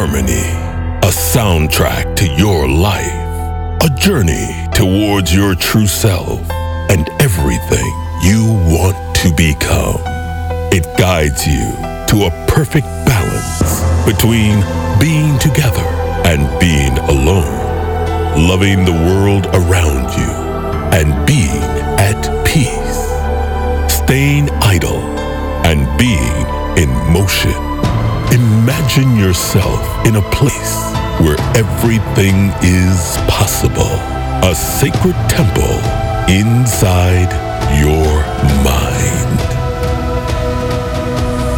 Harmony, a soundtrack to your life, a journey towards your true self and everything you want to become. It guides you to a perfect balance between being together and being alone, loving the world around you and being at peace, staying idle and being in motion. Imagine yourself in a place where everything is possible, a sacred temple inside your mind.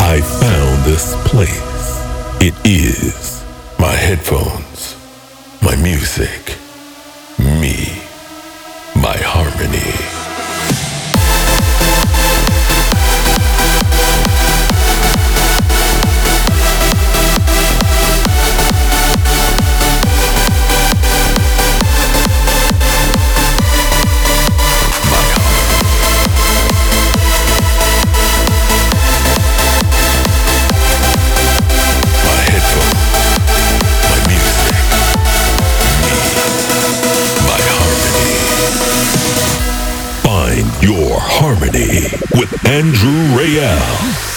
I found this place. It is my headphones, my music, me, my harmony. With Andrew Rayel.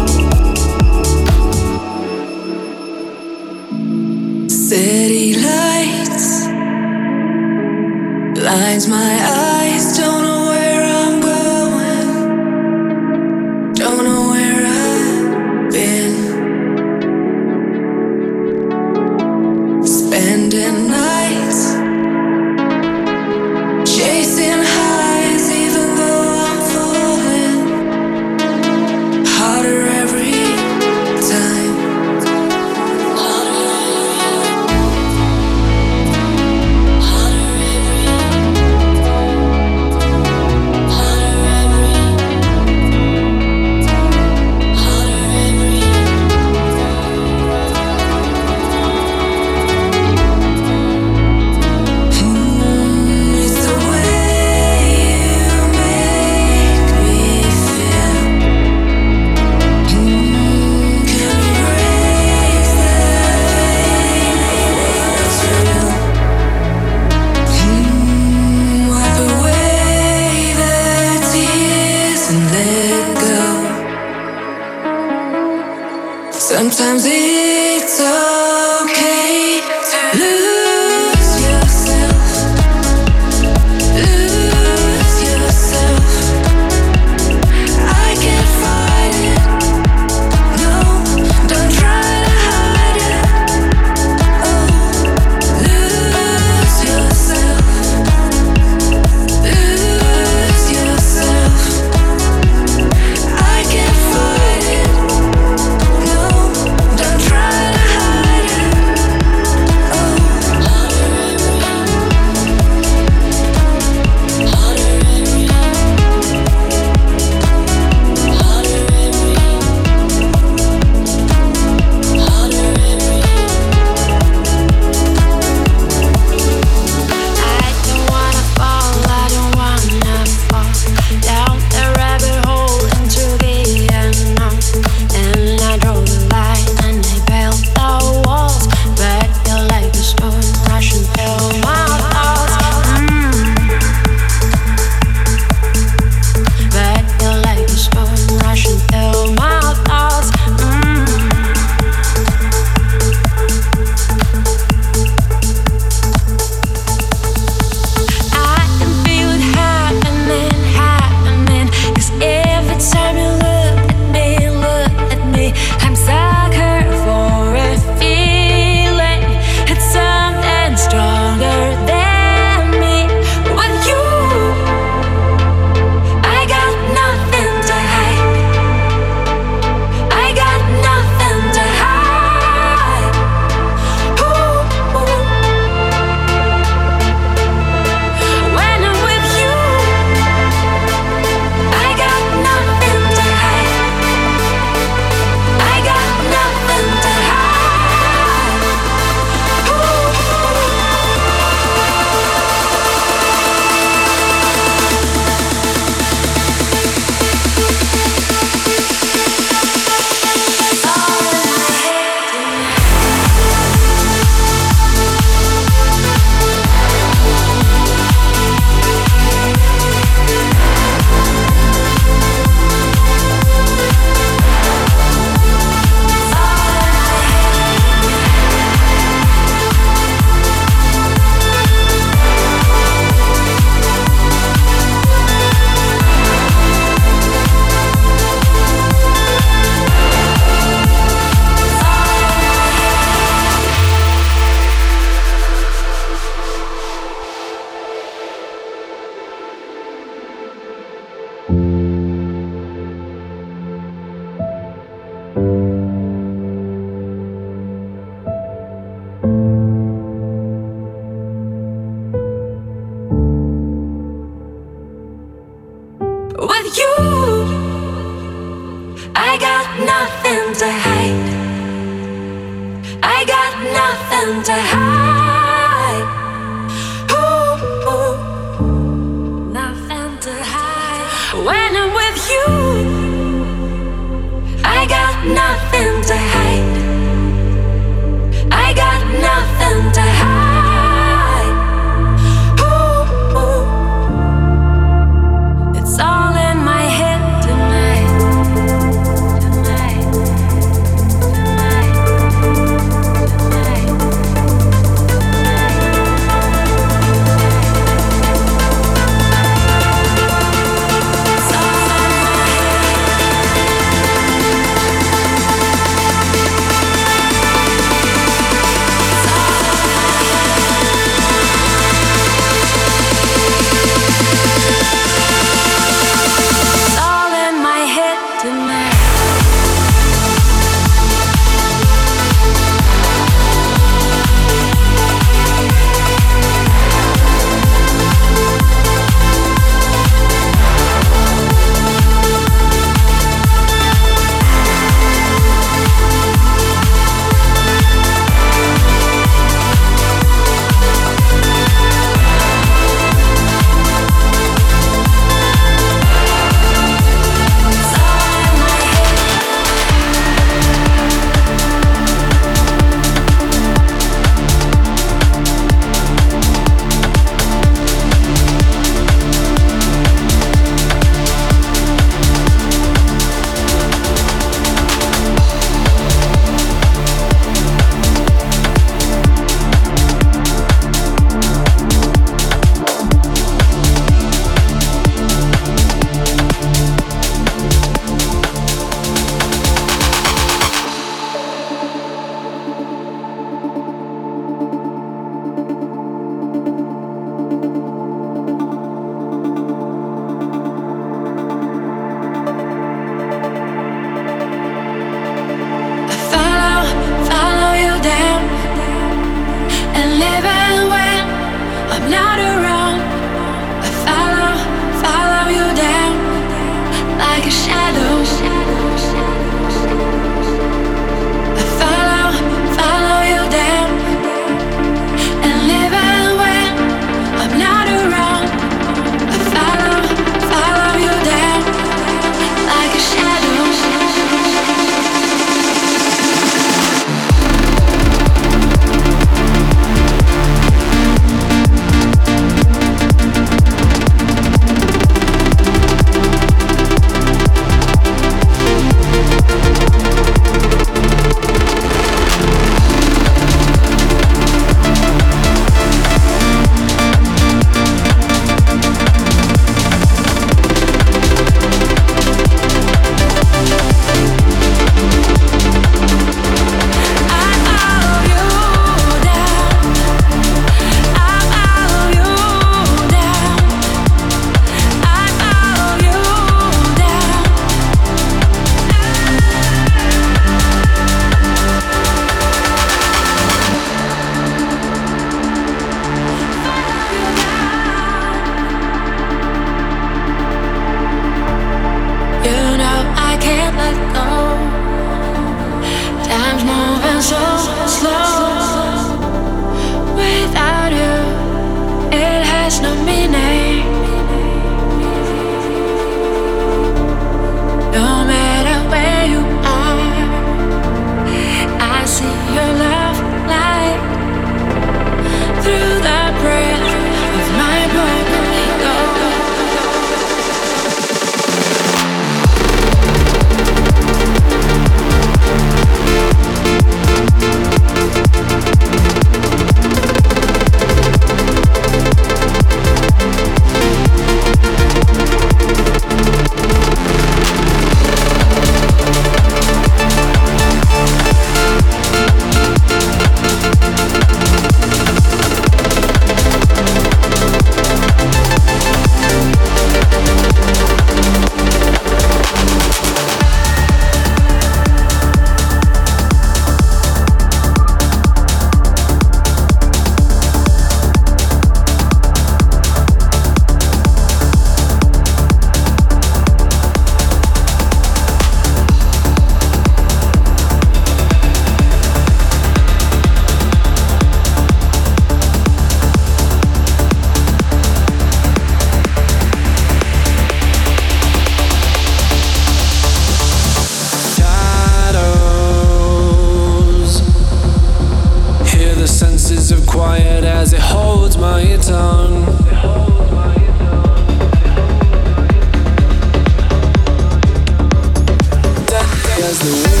the way